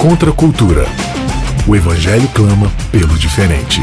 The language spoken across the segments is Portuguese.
Contra a cultura. O Evangelho clama pelo diferente.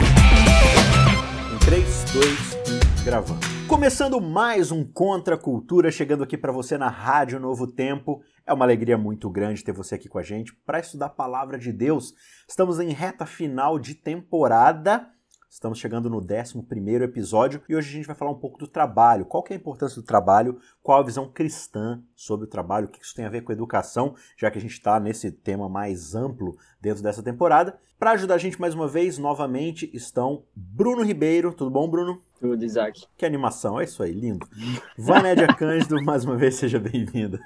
Em 3, 2, 1, gravando. Começando mais um Contra a Cultura, chegando aqui para você na Rádio Novo Tempo. É uma alegria muito grande ter você aqui com a gente para estudar a palavra de Deus. Estamos em reta final de temporada Estamos chegando no 11 episódio e hoje a gente vai falar um pouco do trabalho. Qual que é a importância do trabalho? Qual a visão cristã sobre o trabalho? O que isso tem a ver com a educação, já que a gente está nesse tema mais amplo dentro dessa temporada. Para ajudar a gente mais uma vez, novamente, estão Bruno Ribeiro. Tudo bom, Bruno? Tudo, Isaac. Que animação, é isso aí, lindo. Vanédia Cândido, mais uma vez, seja bem-vinda.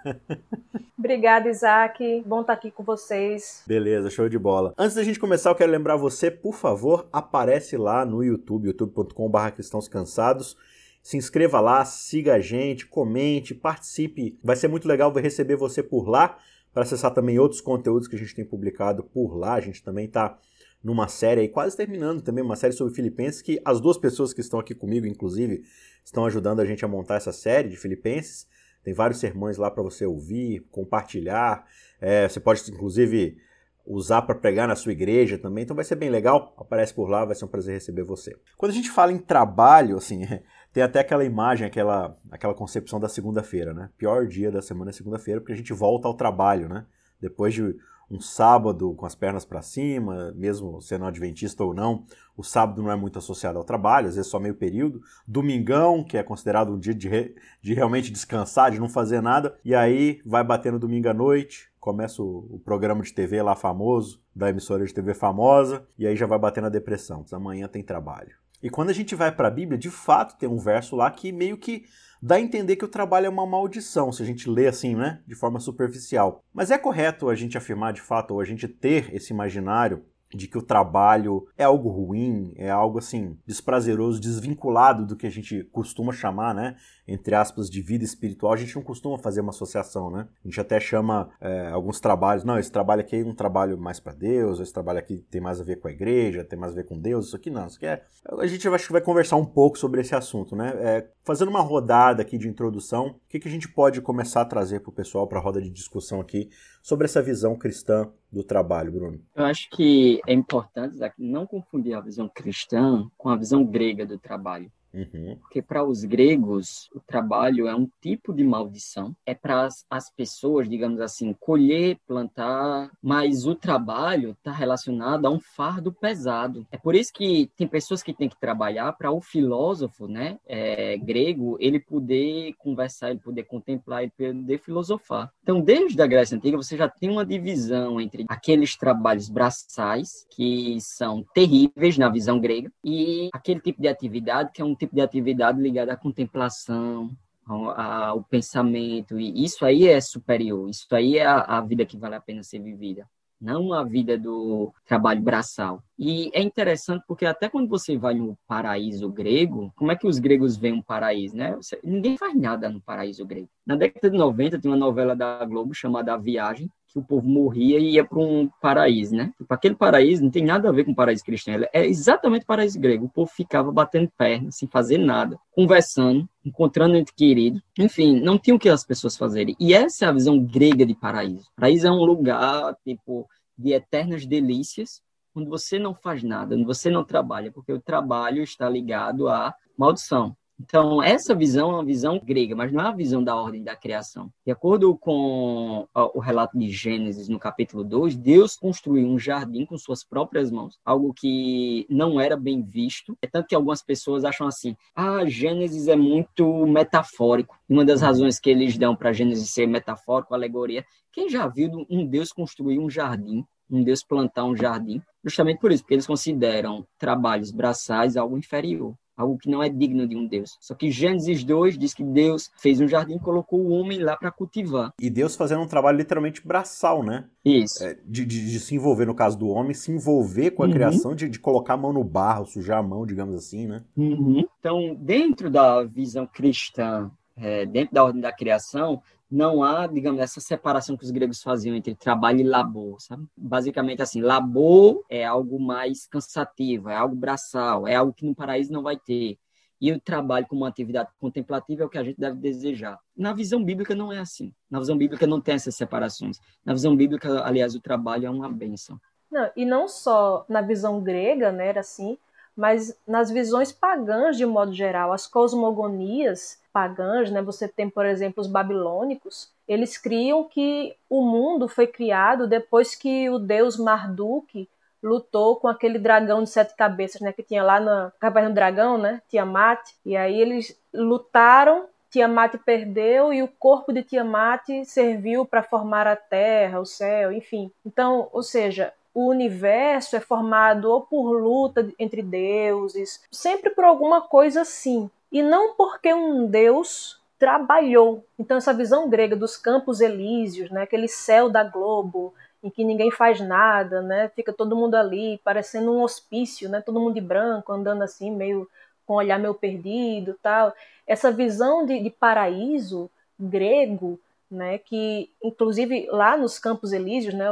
Obrigada, Isaac. Bom estar aqui com vocês. Beleza, show de bola. Antes da gente começar, eu quero lembrar você, por favor, aparece lá no YouTube, youtube.com.br cristãos cansados. Se inscreva lá, siga a gente, comente, participe. Vai ser muito legal receber você por lá, para acessar também outros conteúdos que a gente tem publicado por lá. A gente também está numa série aí, quase terminando também, uma série sobre Filipenses, que as duas pessoas que estão aqui comigo, inclusive, estão ajudando a gente a montar essa série de Filipenses. Tem vários sermões lá para você ouvir, compartilhar. É, você pode, inclusive, usar para pregar na sua igreja também. Então vai ser bem legal. Aparece por lá, vai ser um prazer receber você. Quando a gente fala em trabalho, assim, tem até aquela imagem, aquela, aquela concepção da segunda-feira, né? Pior dia da semana é segunda-feira, porque a gente volta ao trabalho, né? Depois de um sábado com as pernas para cima, mesmo sendo adventista ou não, o sábado não é muito associado ao trabalho, às vezes só meio período. Domingão, que é considerado um dia de, re... de realmente descansar, de não fazer nada, e aí vai batendo domingo à noite, começa o, o, programa de TV lá famoso, da emissora de TV famosa, e aí já vai batendo a depressão. Amanhã tem trabalho. E quando a gente vai para a Bíblia, de fato tem um verso lá que meio que dá a entender que o trabalho é uma maldição, se a gente lê assim, né, de forma superficial. Mas é correto a gente afirmar de fato, ou a gente ter esse imaginário de que o trabalho é algo ruim, é algo assim desprazeroso, desvinculado do que a gente costuma chamar, né, entre aspas, de vida espiritual. A gente não costuma fazer uma associação, né? A gente até chama é, alguns trabalhos, não, esse trabalho aqui é um trabalho mais para Deus, esse trabalho aqui tem mais a ver com a igreja, tem mais a ver com Deus, isso aqui não, isso aqui é... A gente acho que vai conversar um pouco sobre esse assunto, né? É, fazendo uma rodada aqui de introdução, o que, que a gente pode começar a trazer para o pessoal, para a roda de discussão aqui, sobre essa visão cristã do trabalho, Bruno? Eu acho que é importante não confundir a visão cristã com a visão grega do trabalho. Uhum. Porque para os gregos, o trabalho é um tipo de maldição. É para as, as pessoas, digamos assim, colher, plantar, mas o trabalho está relacionado a um fardo pesado. É por isso que tem pessoas que têm que trabalhar para o filósofo né, é, grego ele poder conversar, ele poder contemplar, ele poder filosofar. Então, desde a Grécia Antiga, você já tem uma divisão entre aqueles trabalhos braçais, que são terríveis na visão grega, e aquele tipo de atividade que é um tipo de atividade ligada à contemplação, ao, pensamento, e isso aí é superior, isso aí é a, a vida que vale a pena ser vivida não a vida do trabalho braçal. E é interessante porque até quando você vai no paraíso grego, como é que os gregos veem um paraíso, né? Você, ninguém faz nada no paraíso grego. Na década de 90 tem uma novela da Globo chamada A Viagem, que o povo morria e ia para um paraíso, né? Tipo, aquele paraíso não tem nada a ver com o paraíso cristão, é exatamente o paraíso grego. O povo ficava batendo perna, sem fazer nada, conversando, encontrando entre querido. Enfim, não tinha o que as pessoas fazerem. E essa é a visão grega de paraíso. Paraíso é um lugar, tipo, de eternas delícias, onde você não faz nada, onde você não trabalha, porque o trabalho está ligado à maldição. Então, essa visão é uma visão grega, mas não é a visão da ordem da criação. De acordo com o relato de Gênesis, no capítulo 2, Deus construiu um jardim com suas próprias mãos, algo que não era bem visto. É tanto que algumas pessoas acham assim: ah, Gênesis é muito metafórico. Uma das razões que eles dão para Gênesis ser metafórico, alegoria, quem já viu um Deus construir um jardim, um Deus plantar um jardim? Justamente por isso, porque eles consideram trabalhos braçais algo inferior algo que não é digno de um Deus. Só que Gênesis 2 diz que Deus fez um jardim e colocou o homem lá para cultivar. E Deus fazendo um trabalho literalmente braçal, né? Isso. É, de, de, de, se envolver, no caso do homem, se envolver com a uhum. criação, de, de, colocar a mão no barro, sujar a mão, digamos assim, né? Uhum. Então, dentro da visão cristã, é, dentro da ordem da criação, não há, digamos, essa separação que os gregos faziam entre trabalho e labor, sabe? Basicamente assim, labor é algo mais cansativo, é algo braçal, é algo que no paraíso não vai ter. e o trabalho como uma atividade contemplativa é o que a gente deve desejar. Na visão bíblica não é assim. Na visão bíblica não tem essas separações. Na visão bíblica, aliás, o trabalho é uma bênção. Não, e não só na visão grega, né, era assim, mas nas visões pagãs de modo geral, as cosmogonias pagãs, né, você tem, por exemplo, os babilônicos, eles criam que o mundo foi criado depois que o deus Marduk lutou com aquele dragão de sete cabeças, né, que tinha lá na caverna do dragão, né, Tiamat, e aí eles lutaram, Tiamat perdeu e o corpo de Tiamat serviu para formar a terra, o céu, enfim. Então, ou seja, o universo é formado ou por luta entre deuses, sempre por alguma coisa assim, e não porque um deus trabalhou. Então essa visão grega dos campos elíseos, né, aquele céu da globo, em que ninguém faz nada, né? Fica todo mundo ali, parecendo um hospício, né? Todo mundo de branco, andando assim, meio com um olhar meio perdido, tal. Essa visão de, de paraíso grego, né? Que inclusive lá nos Campos Elíseos, né?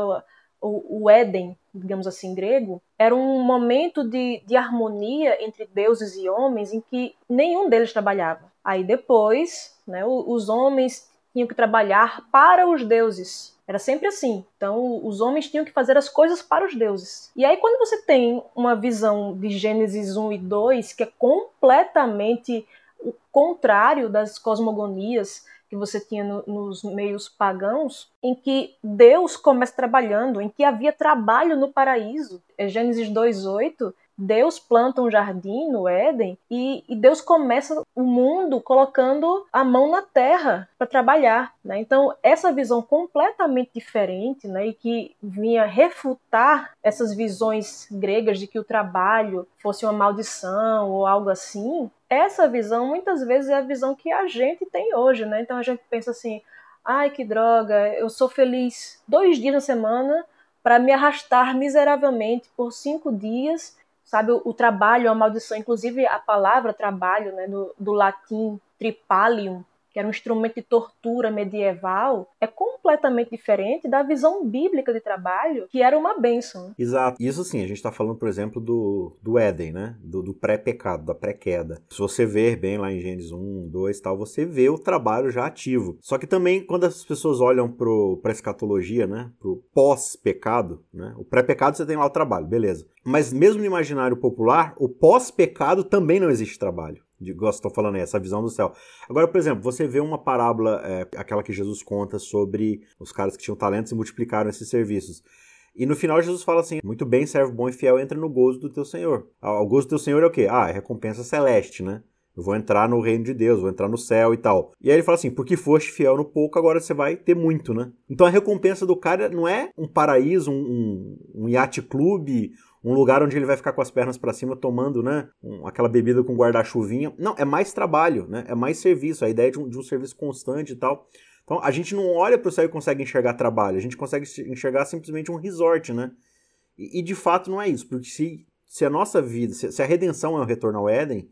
O, o Éden, digamos assim, grego, era um momento de, de harmonia entre deuses e homens em que nenhum deles trabalhava. Aí depois, né, os homens tinham que trabalhar para os deuses. Era sempre assim. Então, os homens tinham que fazer as coisas para os deuses. E aí, quando você tem uma visão de Gênesis 1 e 2, que é completamente o contrário das cosmogonias que você tinha no, nos meios pagãos, em que Deus começa trabalhando, em que havia trabalho no paraíso. É Gênesis 2:8 Deus planta um jardim no Éden e, e, Deus começa o mundo colocando a mão na terra para trabalhar. Né? Então, essa visão completamente diferente né, e que vinha refutar essas visões gregas de que o trabalho fosse uma maldição ou algo assim, essa visão muitas vezes é a visão que a gente tem hoje. Né? Então, a gente pensa assim: ai que droga, eu sou feliz dois dias na semana para me arrastar miseravelmente por cinco dias sabe, o, o trabalho, a maldição, inclusive a palavra trabalho, né, do, do latim tripalium, que era um instrumento de tortura medieval, é completamente diferente da visão bíblica de trabalho, que era uma bênção. Exato. Isso sim, a gente está falando, por exemplo, do, do Éden, né? Do, do pré-pecado, da pré-queda. Se você ver bem lá em Gênesis 1, 2 tal, você vê o trabalho já ativo. Só que também, quando as pessoas olham para a escatologia, né? Pro pós-pecado, né? O pré-pecado você tem lá o trabalho, beleza. Mas mesmo no imaginário popular, o pós-pecado também não existe trabalho de estou falando aí, essa visão do céu. Agora, por exemplo, você vê uma parábola, é, aquela que Jesus conta sobre os caras que tinham talentos e multiplicaram esses serviços. E no final Jesus fala assim: muito bem, servo bom e fiel, entra no gozo do teu Senhor. Ah, o gozo do teu Senhor é o quê? Ah, é recompensa celeste, né? Eu vou entrar no reino de Deus, vou entrar no céu e tal. E aí ele fala assim: porque foste fiel no pouco, agora você vai ter muito, né? Então a recompensa do cara não é um paraíso, um, um, um iate clube, um lugar onde ele vai ficar com as pernas para cima tomando, né, um, aquela bebida com guarda-chuvinha. Não, é mais trabalho, né? É mais serviço, a ideia de um, de um serviço constante e tal. Então a gente não olha para o céu e consegue enxergar trabalho, a gente consegue enxergar simplesmente um resort, né? E, e de fato não é isso, porque se, se a nossa vida, se, se a redenção é o retorno ao Éden,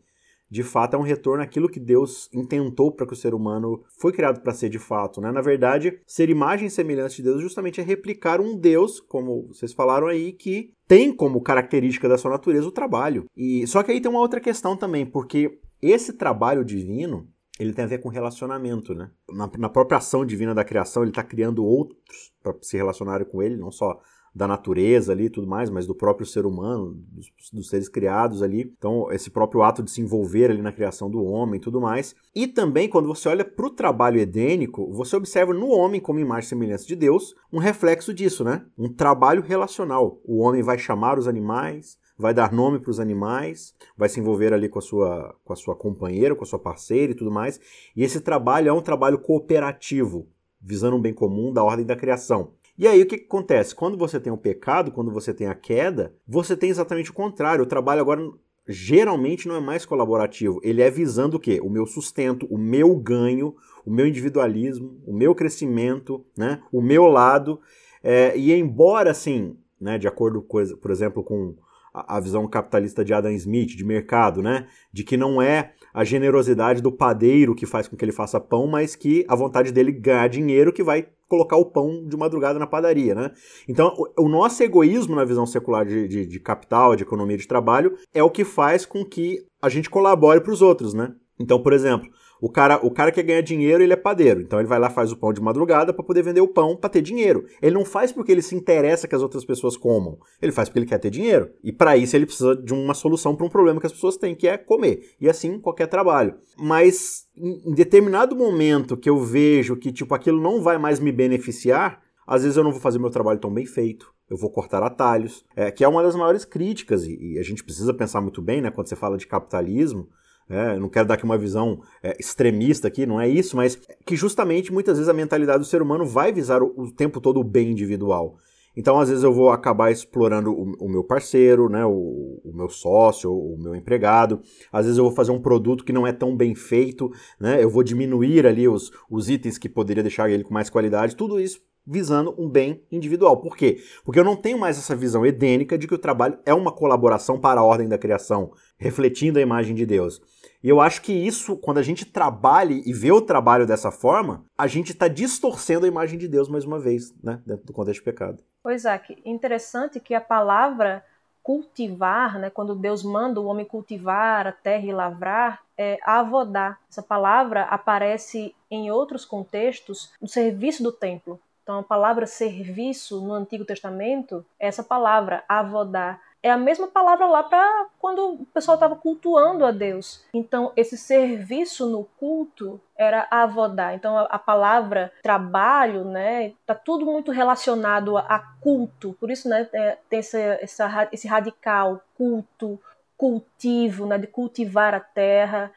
de fato é um retorno àquilo que Deus intentou para que o ser humano foi criado para ser de fato, né? Na verdade, ser imagem e semelhança de Deus justamente é replicar um Deus, como vocês falaram aí, que tem como característica da sua natureza o trabalho. E só que aí tem uma outra questão também, porque esse trabalho divino, ele tem a ver com relacionamento, né? Na, na própria ação divina da criação, ele está criando outros para se relacionarem com ele, não só da natureza ali tudo mais, mas do próprio ser humano, dos, dos, seres criados ali. Então, esse próprio ato de se envolver ali na criação do homem tudo mais. E também, quando você olha para o trabalho edênico, você observa no homem, como imagem e semelhança de Deus, um reflexo disso, né? Um trabalho relacional. O homem vai chamar os animais, vai dar nome para os animais, vai se envolver ali com a sua com a sua companheira, com a sua parceira e tudo mais. E esse trabalho é um trabalho cooperativo, visando um bem comum da ordem da criação. E aí o que, que, acontece? Quando você tem o pecado, quando você tem a queda, você tem exatamente o contrário. O trabalho agora geralmente não é mais colaborativo. Ele é visando o quê? O meu sustento, o meu ganho, o meu individualismo, o meu crescimento, né? o meu lado. É, e embora, assim, né, de acordo, com, por exemplo, com a, visão capitalista de Adam Smith, de mercado, né? De que não é a generosidade do padeiro que faz com que ele faça pão, mas que a vontade dele ganhar dinheiro que vai colocar o pão de madrugada na padaria, né? Então, o, nosso egoísmo na visão secular de, de, de, capital, de economia de trabalho, é o que faz com que a gente colabore para os outros, né? Então, por exemplo, o cara, o cara quer ganhar dinheiro, ele é padeiro. Então ele vai lá faz o pão de madrugada para poder vender o pão para ter dinheiro. Ele não faz porque ele se interessa que as outras pessoas comam. Ele faz porque ele quer ter dinheiro. E para isso ele precisa de uma solução para um problema que as pessoas têm, que é comer. E assim qualquer trabalho. Mas em determinado momento que eu vejo que tipo aquilo não vai mais me beneficiar, às vezes eu não vou fazer meu trabalho tão bem feito. Eu vou cortar atalhos, é, que é uma das maiores críticas, e, e a gente precisa pensar muito bem, né, quando você fala de capitalismo, é, não quero dar aqui uma visão é, extremista aqui, não é isso, mas que justamente muitas vezes a mentalidade do ser humano vai visar o, o tempo todo o bem individual. Então, às vezes, eu vou acabar explorando o, o meu parceiro, né, o, o, meu sócio, o meu empregado. Às vezes, eu vou fazer um produto que não é tão bem feito, né, eu vou diminuir ali os, os itens que poderia deixar ele com mais qualidade. Tudo isso visando um bem individual. Por quê? Porque eu não tenho mais essa visão edênica de que o trabalho é uma colaboração para a ordem da criação, refletindo a imagem de Deus. E eu acho que isso, quando a gente trabalha e vê o trabalho dessa forma, a gente está distorcendo a imagem de Deus mais uma vez, né? Dentro do contexto de pecado. Pois é, interessante que a palavra cultivar, né, quando Deus manda o homem cultivar a terra e lavrar, é avodar. Essa palavra aparece em outros contextos no serviço do templo. Então, a palavra serviço no Antigo Testamento é essa palavra, avodar. É a mesma palavra lá para quando o pessoal estava cultuando a Deus. Então, esse serviço no culto era avodar. Então, a, a palavra trabalho, né, tá tudo muito relacionado a, a culto. Por isso, né, é, tem esse, essa, esse radical culto, cultivo, né, de cultivar a terra,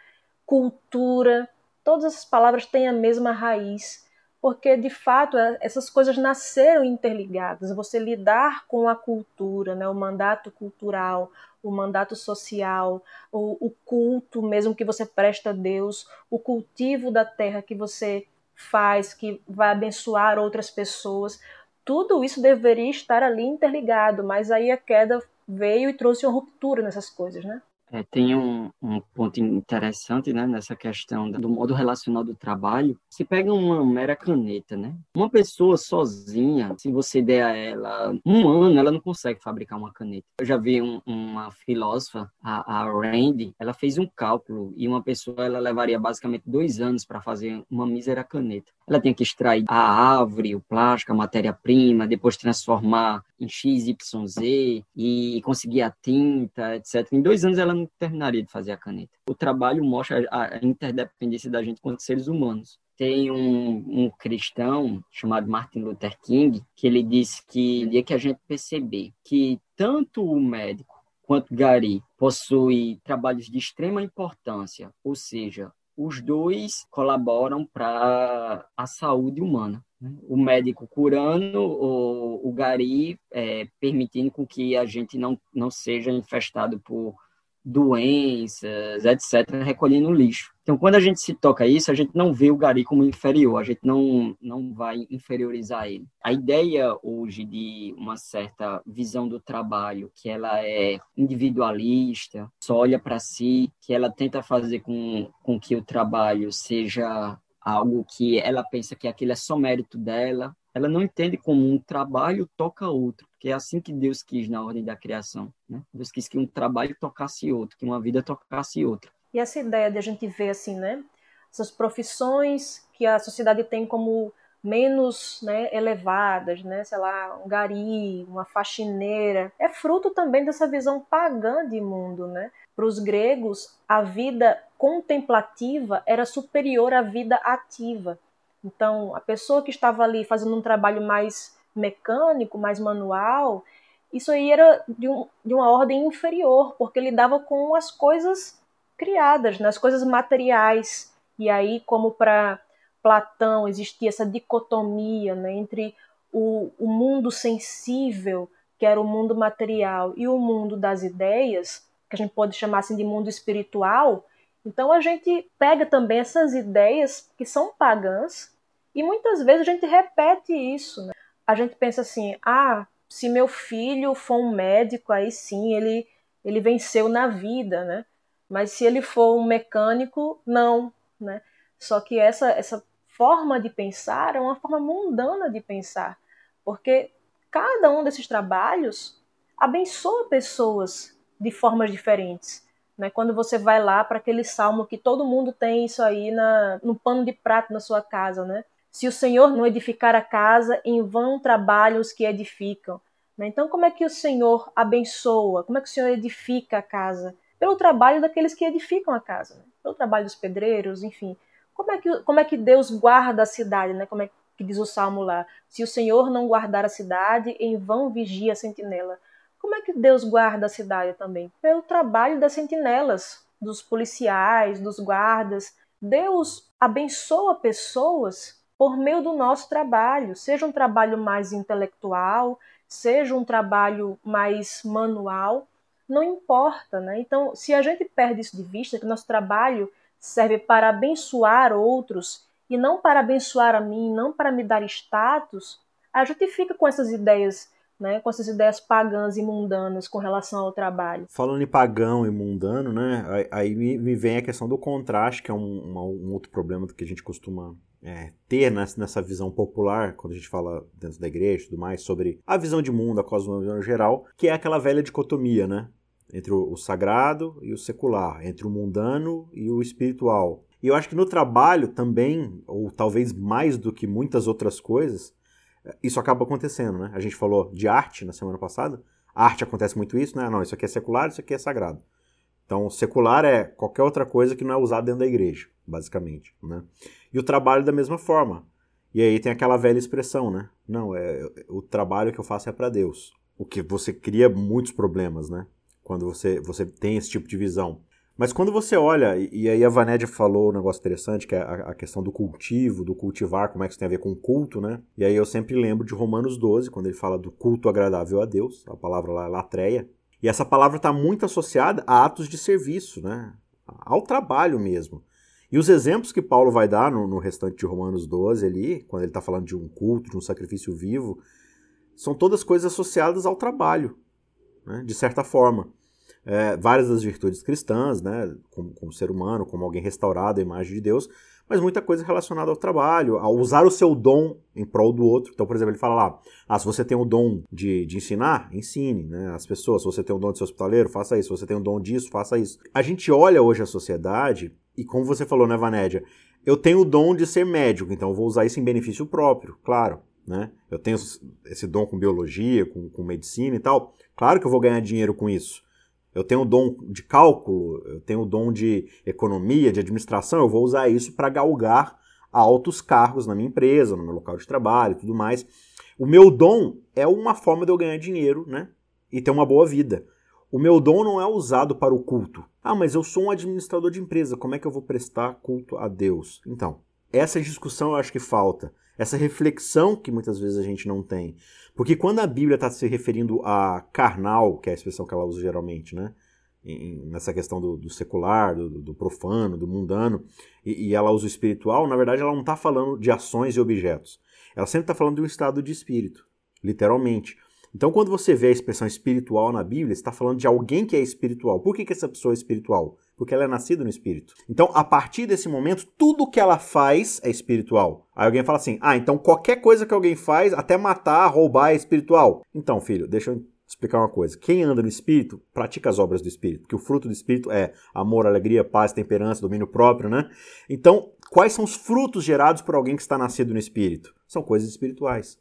cultura. Todas essas palavras têm a mesma raiz porque de fato é, essas coisas nasceram interligadas. Você lidar com a cultura, né, o mandato cultural, o mandato social, o, o culto mesmo que você presta a Deus, o cultivo da terra que você faz, que vai abençoar outras pessoas, tudo isso deveria estar ali interligado, mas aí a queda veio e trouxe uma ruptura nessas coisas, né? É, tem um, um, ponto interessante né, nessa questão do modo relacional do trabalho. Se pega uma mera caneta, né? Uma pessoa sozinha, se você der a ela um ano, ela não consegue fabricar uma caneta. Eu já vi um, uma filósofa, a, a Randy, ela fez um cálculo e uma pessoa ela levaria basicamente dois anos para fazer uma mísera caneta. Ela tinha que extrair a árvore, o plástico, a matéria-prima, depois transformar em X, Y, Z e conseguir a tinta, etc. Em dois anos ela não terminaria de fazer a caneta. O trabalho mostra a interdependência da gente quanto seres humanos. Tem um, um cristão chamado Martin Luther King que ele disse que o dia que a gente perceber que tanto o médico quanto Gary possui trabalhos de extrema importância, ou seja, os dois colaboram para a saúde humana. Né? O médico curando, o, o Gari é, permitindo com que a gente não, não seja infestado por doenças, etc., recolhendo lixo. Então, quando a gente se toca isso, a gente não vê o gari como inferior, a gente não, não vai inferiorizar ele. A ideia hoje de uma certa visão do trabalho, que ela é individualista, só olha para si, que ela tenta fazer com, com que o trabalho seja algo que ela pensa que aquilo é só mérito dela, ela não entende como um trabalho toca outro, porque é assim que Deus quis na ordem da criação. Né? Deus quis que um trabalho tocasse outro, que uma vida tocasse outra. E essa ideia de a gente ver assim, né? Essas profissões que a sociedade tem como menos né, elevadas, né, sei lá, um gari, uma faxineira, é fruto também dessa visão pagã de mundo, né? Para os gregos, a vida contemplativa era superior à vida ativa. Então, a pessoa que estava ali fazendo um trabalho mais mecânico, mais manual, isso aí era de, um, de uma ordem inferior, porque lidava com as coisas criadas, né, as coisas materiais. E aí, como para Platão existia essa dicotomia né, entre o, o mundo sensível, que era o mundo material, e o mundo das ideias, que a gente pode chamar assim de mundo espiritual, então a gente pega também essas ideias que são pagãs e muitas vezes a gente repete isso. Né? A gente pensa assim: ah, se meu filho for um médico, aí sim ele, ele venceu na vida, né? Mas se ele for um mecânico, não, né? Só que essa, essa forma de pensar é uma forma mundana de pensar, porque cada um desses trabalhos abençoa pessoas de formas diferentes. Né? Quando você vai lá para aquele salmo que todo mundo tem isso aí na, no pano de prato na sua casa, né? Se o Senhor não edificar a casa, em vão trabalham os que edificam. Né? Então, como é que o Senhor abençoa? Como é que o Senhor edifica a casa? Pelo trabalho daqueles que edificam a casa, né? pelo trabalho dos pedreiros, enfim. Como é que, como é que Deus guarda a cidade? Né? Como é que diz o salmo lá? Se o Senhor não guardar a cidade, em vão vigia a sentinela. Como é que Deus guarda a cidade também? Pelo trabalho das sentinelas, dos policiais, dos guardas. Deus abençoa pessoas por meio do nosso trabalho, seja um trabalho mais intelectual, seja um trabalho mais manual, não importa, né? Então, se a gente perde isso de vista, que nosso trabalho serve para abençoar outros e não para abençoar a mim, não para me dar status, a gente fica com essas ideias né, com essas ideias pagãs e mundanas com relação ao trabalho. Falando em pagão e mundano, né, aí me, vem a questão do contraste, que é um, um outro problema que a gente costuma é, ter nessa visão popular, quando a gente fala dentro da igreja e tudo mais, sobre a visão de mundo, a cosmovisão geral, que é aquela velha dicotomia, né? Entre o sagrado e o secular, entre o mundano e o espiritual. E eu acho que no trabalho também, ou talvez mais do que muitas outras coisas, isso acaba acontecendo, né? A gente falou de arte na semana passada. A arte acontece muito isso, né? Não, isso aqui é secular, isso aqui é sagrado. Então, secular é qualquer outra coisa que não é usada dentro da igreja, basicamente, né? E o trabalho da mesma forma. E aí tem aquela velha expressão, né? Não, é o trabalho que eu faço é para Deus. O que você cria muitos problemas, né? Quando você, você tem esse tipo de visão. Mas quando você olha, e aí a Vanédia falou um negócio interessante, que é a, questão do cultivo, do cultivar, como é que isso tem a ver com culto, né? E aí eu sempre lembro de Romanos 12, quando ele fala do culto agradável a Deus, a palavra lá é latreia. E essa palavra está muito associada a atos de serviço, né? Ao trabalho mesmo. E os exemplos que Paulo vai dar no, no restante de Romanos 12 ali, quando ele está falando de um culto, de um sacrifício vivo, são todas coisas associadas ao trabalho, né? de certa forma é, várias das virtudes cristãs, né, como, como ser humano, como alguém restaurado à imagem de Deus, mas muita coisa relacionada ao trabalho, a usar o seu dom em prol do outro. Então, por exemplo, ele fala lá: ah, se você tem o dom de, de ensinar, ensine né, as pessoas. Se você tem o dom de ser hospitaleiro, faça isso. Se você tem o dom disso, faça isso. A gente olha hoje a sociedade, e como você falou, né, Vanédia? Eu tenho o dom de ser médico, então eu vou usar isso em benefício próprio, claro. Né? Eu tenho esse dom com biologia, com, com medicina e tal. Claro que eu vou ganhar dinheiro com isso eu tenho o dom de cálculo, eu tenho o dom de economia, de administração, eu vou usar isso para galgar altos cargos na minha empresa, no meu local de trabalho e tudo mais. O meu dom é uma forma de eu ganhar dinheiro, né? E ter uma boa vida. O meu dom não é usado para o culto. Ah, mas eu sou um administrador de empresa, como é que eu vou prestar culto a Deus? Então, essa discussão eu acho que falta. Essa reflexão que muitas vezes a gente não tem. Porque quando a Bíblia está se referindo a carnal, que é a expressão que ela usa geralmente, né? nessa questão do, do secular, do, do, profano, do mundano, e, e, ela usa o espiritual, na verdade ela não está falando de ações e objetos. Ela sempre está falando de um estado de espírito, literalmente. Então, quando você vê a expressão espiritual na Bíblia, está falando de alguém que é espiritual. Por que, que essa pessoa é espiritual? Porque ela é nascida no espírito. Então, a partir desse momento, tudo que ela faz é espiritual. Aí alguém fala assim: ah, então qualquer coisa que alguém faz, até matar, roubar, é espiritual. Então, filho, deixa eu explicar uma coisa. Quem anda no espírito, pratica as obras do espírito. Porque o fruto do espírito é amor, alegria, paz, temperança, domínio próprio, né? Então, quais são os frutos gerados por alguém que está nascido no espírito? São coisas espirituais.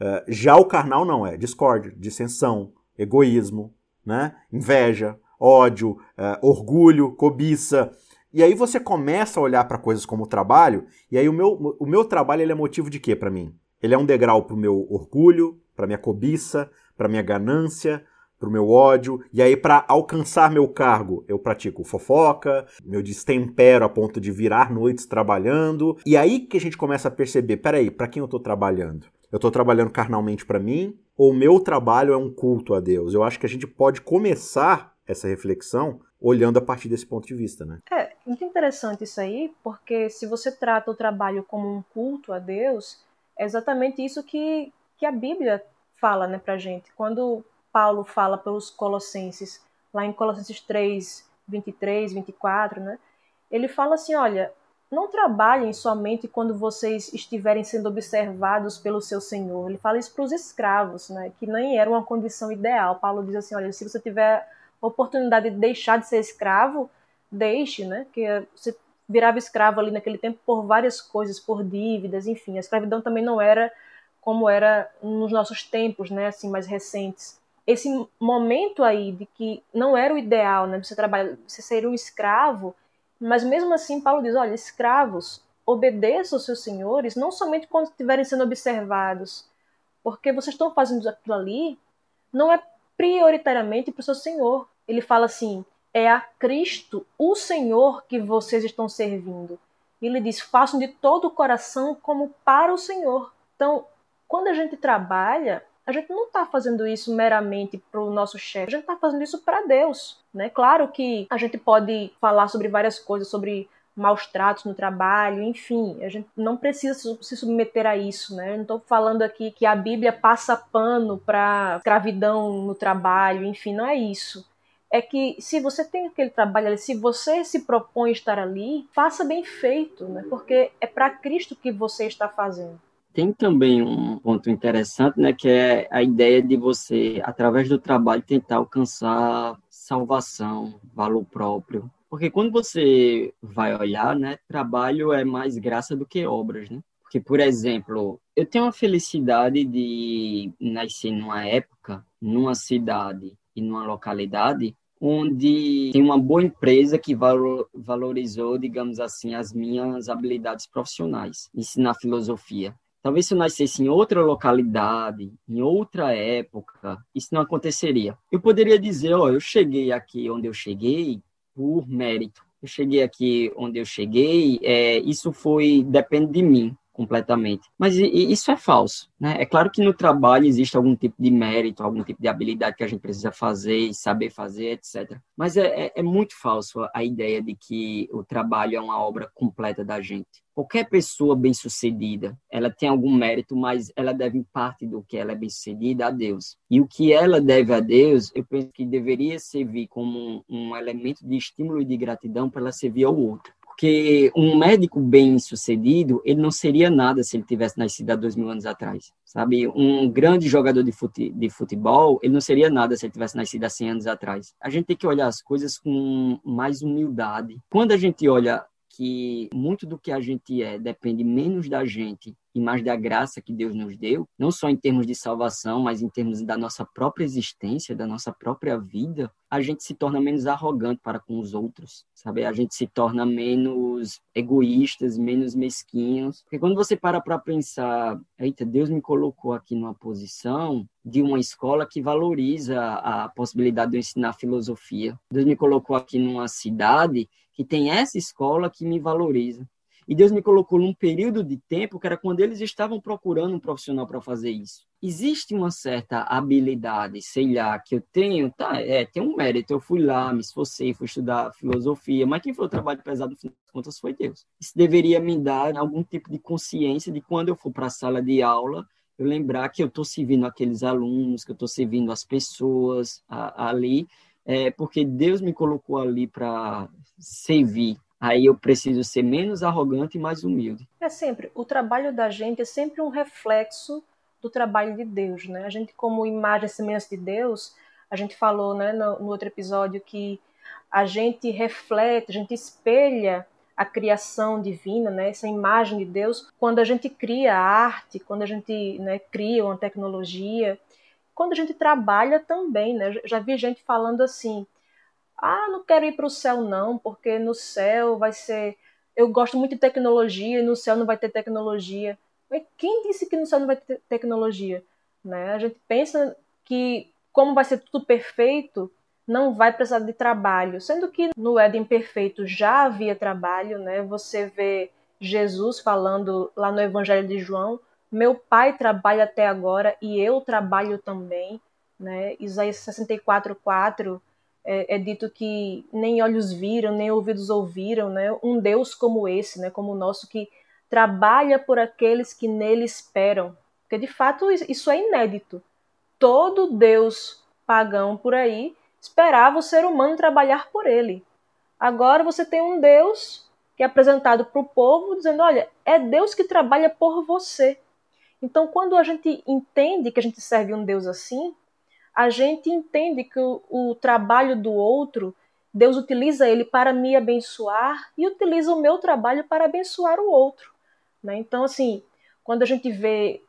Uh, já o carnal não é discórdia, dissensão, egoísmo, né? inveja, ódio, uh, orgulho, cobiça. E aí você começa a olhar para coisas como o trabalho, e aí o meu, o meu trabalho ele é motivo de quê para mim? Ele é um degrau para o meu orgulho, para minha cobiça, para minha ganância, para o meu ódio, e aí para alcançar meu cargo, eu pratico fofoca, meu destempero a ponto de virar noites trabalhando, e aí que a gente começa a perceber, peraí, para quem eu estou trabalhando? Eu estou trabalhando carnalmente para mim, ou o meu trabalho é um culto a Deus? Eu acho que a gente pode começar essa reflexão olhando a partir desse ponto de vista, né? É, muito interessante isso aí, porque se você trata o trabalho como um culto a Deus, é exatamente isso que, que a Bíblia fala, né, pra gente. Quando Paulo fala pelos Colossenses, lá em Colossenses 3, 23, 24, né? Ele fala assim: olha, não trabalhem somente quando vocês estiverem sendo observados pelo seu senhor. Ele fala isso para os escravos, né? Que nem era uma condição ideal. Paulo diz assim: olha, se você tiver oportunidade de deixar de ser escravo, deixe, né? Que você virava escravo ali naquele tempo por várias coisas, por dívidas, enfim. A escravidão também não era como era nos nossos tempos, né? Assim, mais recentes. Esse momento aí de que não era o ideal, né? Você trabalhar, você ser um escravo, mas mesmo assim Paulo diz, olha, escravos, obedeçam seus senhores, não somente quando estiverem sendo observados, porque vocês estão fazendo aquilo ali, não é prioritariamente para o seu senhor. Ele fala assim: é a Cristo, o Senhor, que vocês estão servindo. Ele diz: façam de todo o coração como para o Senhor. Então, quando a gente trabalha, a gente não está fazendo isso meramente para o nosso chefe, a gente está fazendo isso para Deus. Né? Claro que a gente pode falar sobre várias coisas, sobre maus tratos no trabalho, enfim, a gente não precisa se submeter a isso, né? Eu não estou falando aqui que a Bíblia passa pano para escravidão no trabalho, enfim, não é isso. É que se você tem aquele trabalho ali, se você se propõe estar ali, faça bem feito, né? Porque é para Cristo que você está fazendo. Tem também um ponto interessante, né, que é a ideia de você, através do trabalho, tentar alcançar salvação, valor próprio, porque quando você vai olhar, né, trabalho é mais graça do que obras, né? Porque, por exemplo, eu tenho a felicidade de nascer numa época, numa cidade e numa localidade onde tem uma boa empresa que valorizou, digamos assim, as minhas habilidades profissionais, ensinar filosofia. Talvez se eu nascesse em outra localidade, em outra época, isso não aconteceria. Eu poderia dizer, ó, eu cheguei aqui onde eu cheguei por mérito. Eu cheguei aqui onde eu cheguei, é, isso foi depende de mim completamente. Mas isso é falso, né? É claro que no trabalho existe algum tipo de mérito, algum tipo de habilidade que a gente precisa fazer e saber fazer, etc. Mas é, é, é muito falso a ideia de que o trabalho é uma obra completa da gente. Qualquer pessoa bem-sucedida, ela tem algum mérito, mas ela deve, parte do que ela é bem-sucedida, a Deus. E o que ela deve a Deus, eu penso que deveria servir como um, um elemento de estímulo e de gratidão para ela servir ao outro. Porque um médico bem-sucedido, ele não seria nada se ele tivesse nascido há dois mil anos atrás, sabe? Um grande jogador de, fute, de futebol, ele não seria nada se ele tivesse nascido há 100 anos atrás. A gente tem que olhar as coisas com mais humildade. Quando a gente olha que muito do que a gente é depende menos da gente e mais da graça que Deus nos deu, não só em termos de salvação, mas em termos da nossa própria existência, da nossa própria vida, a gente se torna menos arrogante para com os outros, sabe? A gente se torna menos egoístas, menos mesquinhos. Porque quando você para para pensar, eita, Deus me colocou aqui numa posição de uma escola que valoriza a possibilidade de eu ensinar filosofia. Deus me colocou aqui numa cidade que tem essa escola que me valoriza. E Deus me colocou num período de tempo que era quando eles estavam procurando um profissional para fazer isso. Existe uma certa habilidade, sei lá, que eu tenho, tá, é, tem um mérito. Eu fui lá, me esforcei, fui estudar filosofia, mas quem foi o trabalho pesado, no fim das contas, foi Deus. Isso deveria me dar algum tipo de consciência de quando eu for para a sala de aula, eu lembrar que eu estou servindo aqueles alunos, que eu estou servindo as pessoas a, ali, é, porque Deus me colocou ali para servir aí eu preciso ser menos arrogante e mais humilde. É sempre, o trabalho da gente é sempre um reflexo do trabalho de Deus, né? A gente, como imagem e semelhança de Deus, a gente falou né, no, no outro episódio que a gente reflete, a gente espelha a criação divina, né, essa imagem de Deus, quando a gente cria arte, quando a gente né, cria uma tecnologia, quando a gente trabalha também, né? Já vi gente falando assim: ah, não quero ir para o céu não, porque no céu vai ser. Eu gosto muito de tecnologia e no céu não vai ter tecnologia. Mas quem disse que no céu não vai ter tecnologia? Né? A gente pensa que, como vai ser tudo perfeito, não vai precisar de trabalho. Sendo que no Éden perfeito já havia trabalho, né? Você vê Jesus falando lá no Evangelho de João: Meu pai trabalha até agora e eu trabalho também. Né? Isaías 64, 4 é, é, dito que nem olhos viram, nem ouvidos ouviram, né? Um Deus como esse, né? Como o nosso que trabalha por aqueles que nele esperam. Porque de fato isso é inédito. Todo Deus pagão por aí esperava o ser humano trabalhar por ele. Agora você tem um Deus que é apresentado para o povo dizendo: olha, é Deus que trabalha por você. Então, quando a gente entende que a gente serve um Deus assim, a gente entende que o, o trabalho do outro, Deus utiliza ele para me abençoar e utiliza o meu trabalho para abençoar o outro. Né? Então, assim, quando a gente vê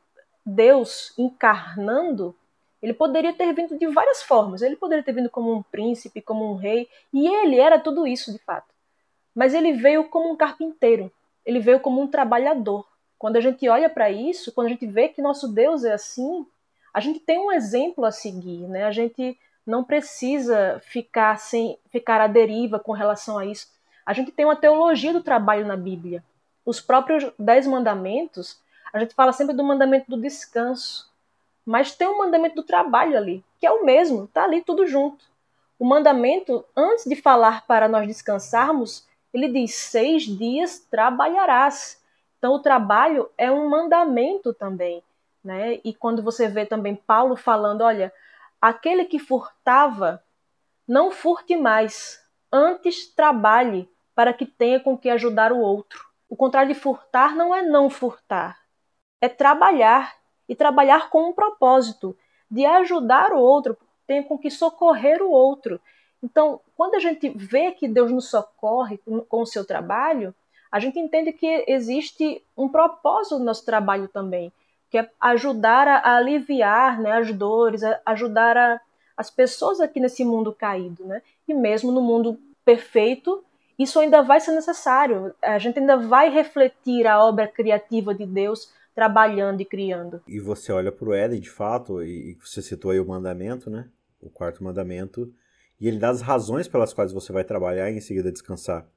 Deus encarnando, ele poderia ter vindo de várias formas. Ele poderia ter vindo como um príncipe, como um rei, e ele era tudo isso de fato. Mas ele veio como um carpinteiro, ele veio como um trabalhador. Quando a gente olha para isso, quando a gente vê que nosso Deus é assim, a gente tem um exemplo a seguir, né? A gente não precisa ficar sem ficar à deriva com relação a isso. A gente tem uma teologia do trabalho na Bíblia. Os próprios dez mandamentos, a gente fala sempre do mandamento do descanso, mas tem um mandamento do trabalho ali, que é o mesmo, tá ali tudo junto. O mandamento, antes de falar para nós descansarmos, ele diz: seis dias trabalharás. Então, o trabalho é um mandamento também. Né? E quando você vê também Paulo falando: olha, aquele que furtava, não furte mais, antes trabalhe para que tenha com que ajudar o outro. O contrário de furtar não é não furtar, é trabalhar e trabalhar com um propósito de ajudar o outro, tenha com que socorrer o outro. Então, quando a gente vê que Deus nos socorre com o seu trabalho, a gente entende que existe um propósito no nosso trabalho também, que é ajudar a, aliviar né, as dores, a ajudar a, as pessoas aqui nesse mundo caído. Né? E mesmo no mundo perfeito, isso ainda vai ser necessário. A gente ainda vai refletir a obra criativa de Deus trabalhando e criando. E você olha para o Éden, de fato, e você citou aí o mandamento, né? O quarto mandamento, e ele dá as razões pelas quais você vai trabalhar e em seguida descansar.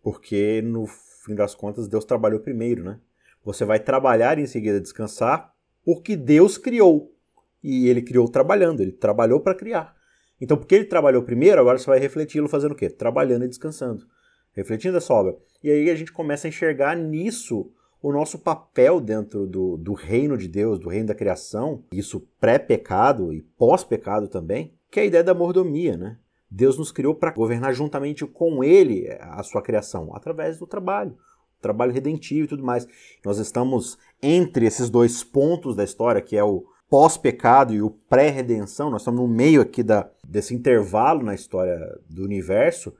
Porque no fim das contas Deus trabalhou primeiro, né? Você vai trabalhar e em seguida descansar porque Deus criou. E ele criou trabalhando, ele trabalhou para criar. Então, porque ele trabalhou primeiro, agora você vai refleti-lo fazendo o quê? Trabalhando e descansando. Refletindo essa obra. E aí a gente começa a enxergar nisso o nosso papel dentro do, do reino de Deus, do reino da criação, isso pré-pecado e pós-pecado também, que é a ideia da mordomia, né? Deus nos criou para governar juntamente com Ele a sua criação, através do trabalho, trabalho redentivo e tudo mais. Nós estamos entre esses dois pontos da história, que é o pós-pecado e o pré-redenção, nós estamos no meio aqui da, desse intervalo na história do universo,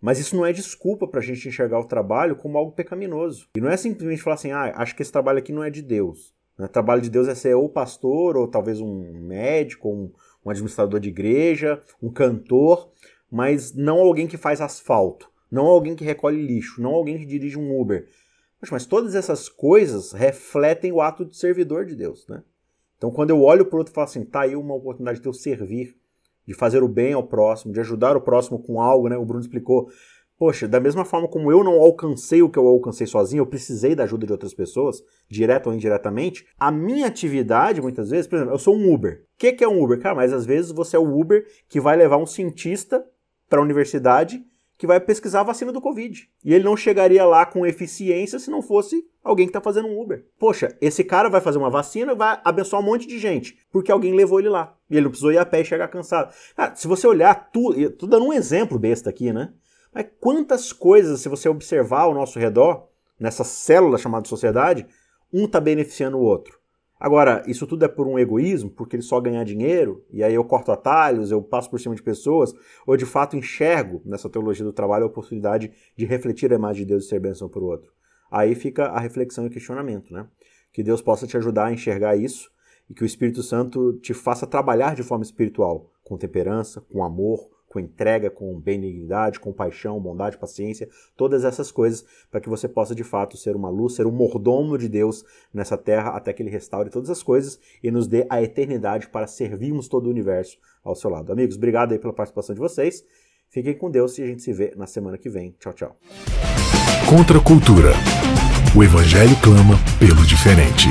mas isso não é desculpa para a gente enxergar o trabalho como algo pecaminoso. E não é simplesmente falar assim, ah, acho que esse trabalho aqui não é de Deus. Né? O trabalho de Deus é ser ou pastor, ou talvez um médico, um, um administrador de igreja, um cantor, mas não alguém que faz asfalto, não alguém que recolhe lixo, não alguém que dirige um Uber. Poxa, mas todas essas coisas refletem o ato de servidor de Deus, né? Então, quando eu olho para o outro e falo assim, tá aí uma oportunidade de eu servir, de fazer o bem ao próximo, de ajudar o próximo com algo, né? O Bruno explicou. Poxa, da mesma forma como eu não alcancei o que eu alcancei sozinho, eu precisei da ajuda de outras pessoas, direto ou indiretamente, a minha atividade, muitas vezes, por exemplo, eu sou um Uber. O que, que é um Uber? Cara, mas às vezes você é o Uber que vai levar um cientista para a universidade que vai pesquisar a vacina do Covid. E ele não chegaria lá com eficiência se não fosse alguém que está fazendo um Uber. Poxa, esse cara vai fazer uma vacina e vai abençoar um monte de gente, porque alguém levou ele lá. E ele não precisou ir a pé e chegar cansado. Se você olhar tudo, estou dando um exemplo besta aqui, né? Mas quantas coisas, se você observar ao nosso redor, nessa célula chamada sociedade, um está beneficiando o outro. Agora, isso tudo é por um egoísmo, porque ele só ganha dinheiro, e aí eu corto atalhos, eu passo por cima de pessoas, ou de fato enxergo nessa teologia do trabalho a oportunidade de refletir a imagem de Deus e ser bênção para o outro. Aí fica a reflexão e questionamento, né? Que Deus possa te ajudar a enxergar isso e que o Espírito Santo te faça trabalhar de forma espiritual, com temperança, com amor, com entrega, com benignidade, compaixão, bondade, paciência, todas essas coisas, para que você possa de fato ser uma luz, ser um mordomo de Deus nessa terra, até que Ele restaure todas as coisas e nos dê a eternidade para servirmos todo o universo ao seu lado. Amigos, obrigado aí pela participação de vocês. Fiquem com Deus e a gente se vê na semana que vem. Tchau, tchau. Contra a cultura. O Evangelho clama pelo diferente.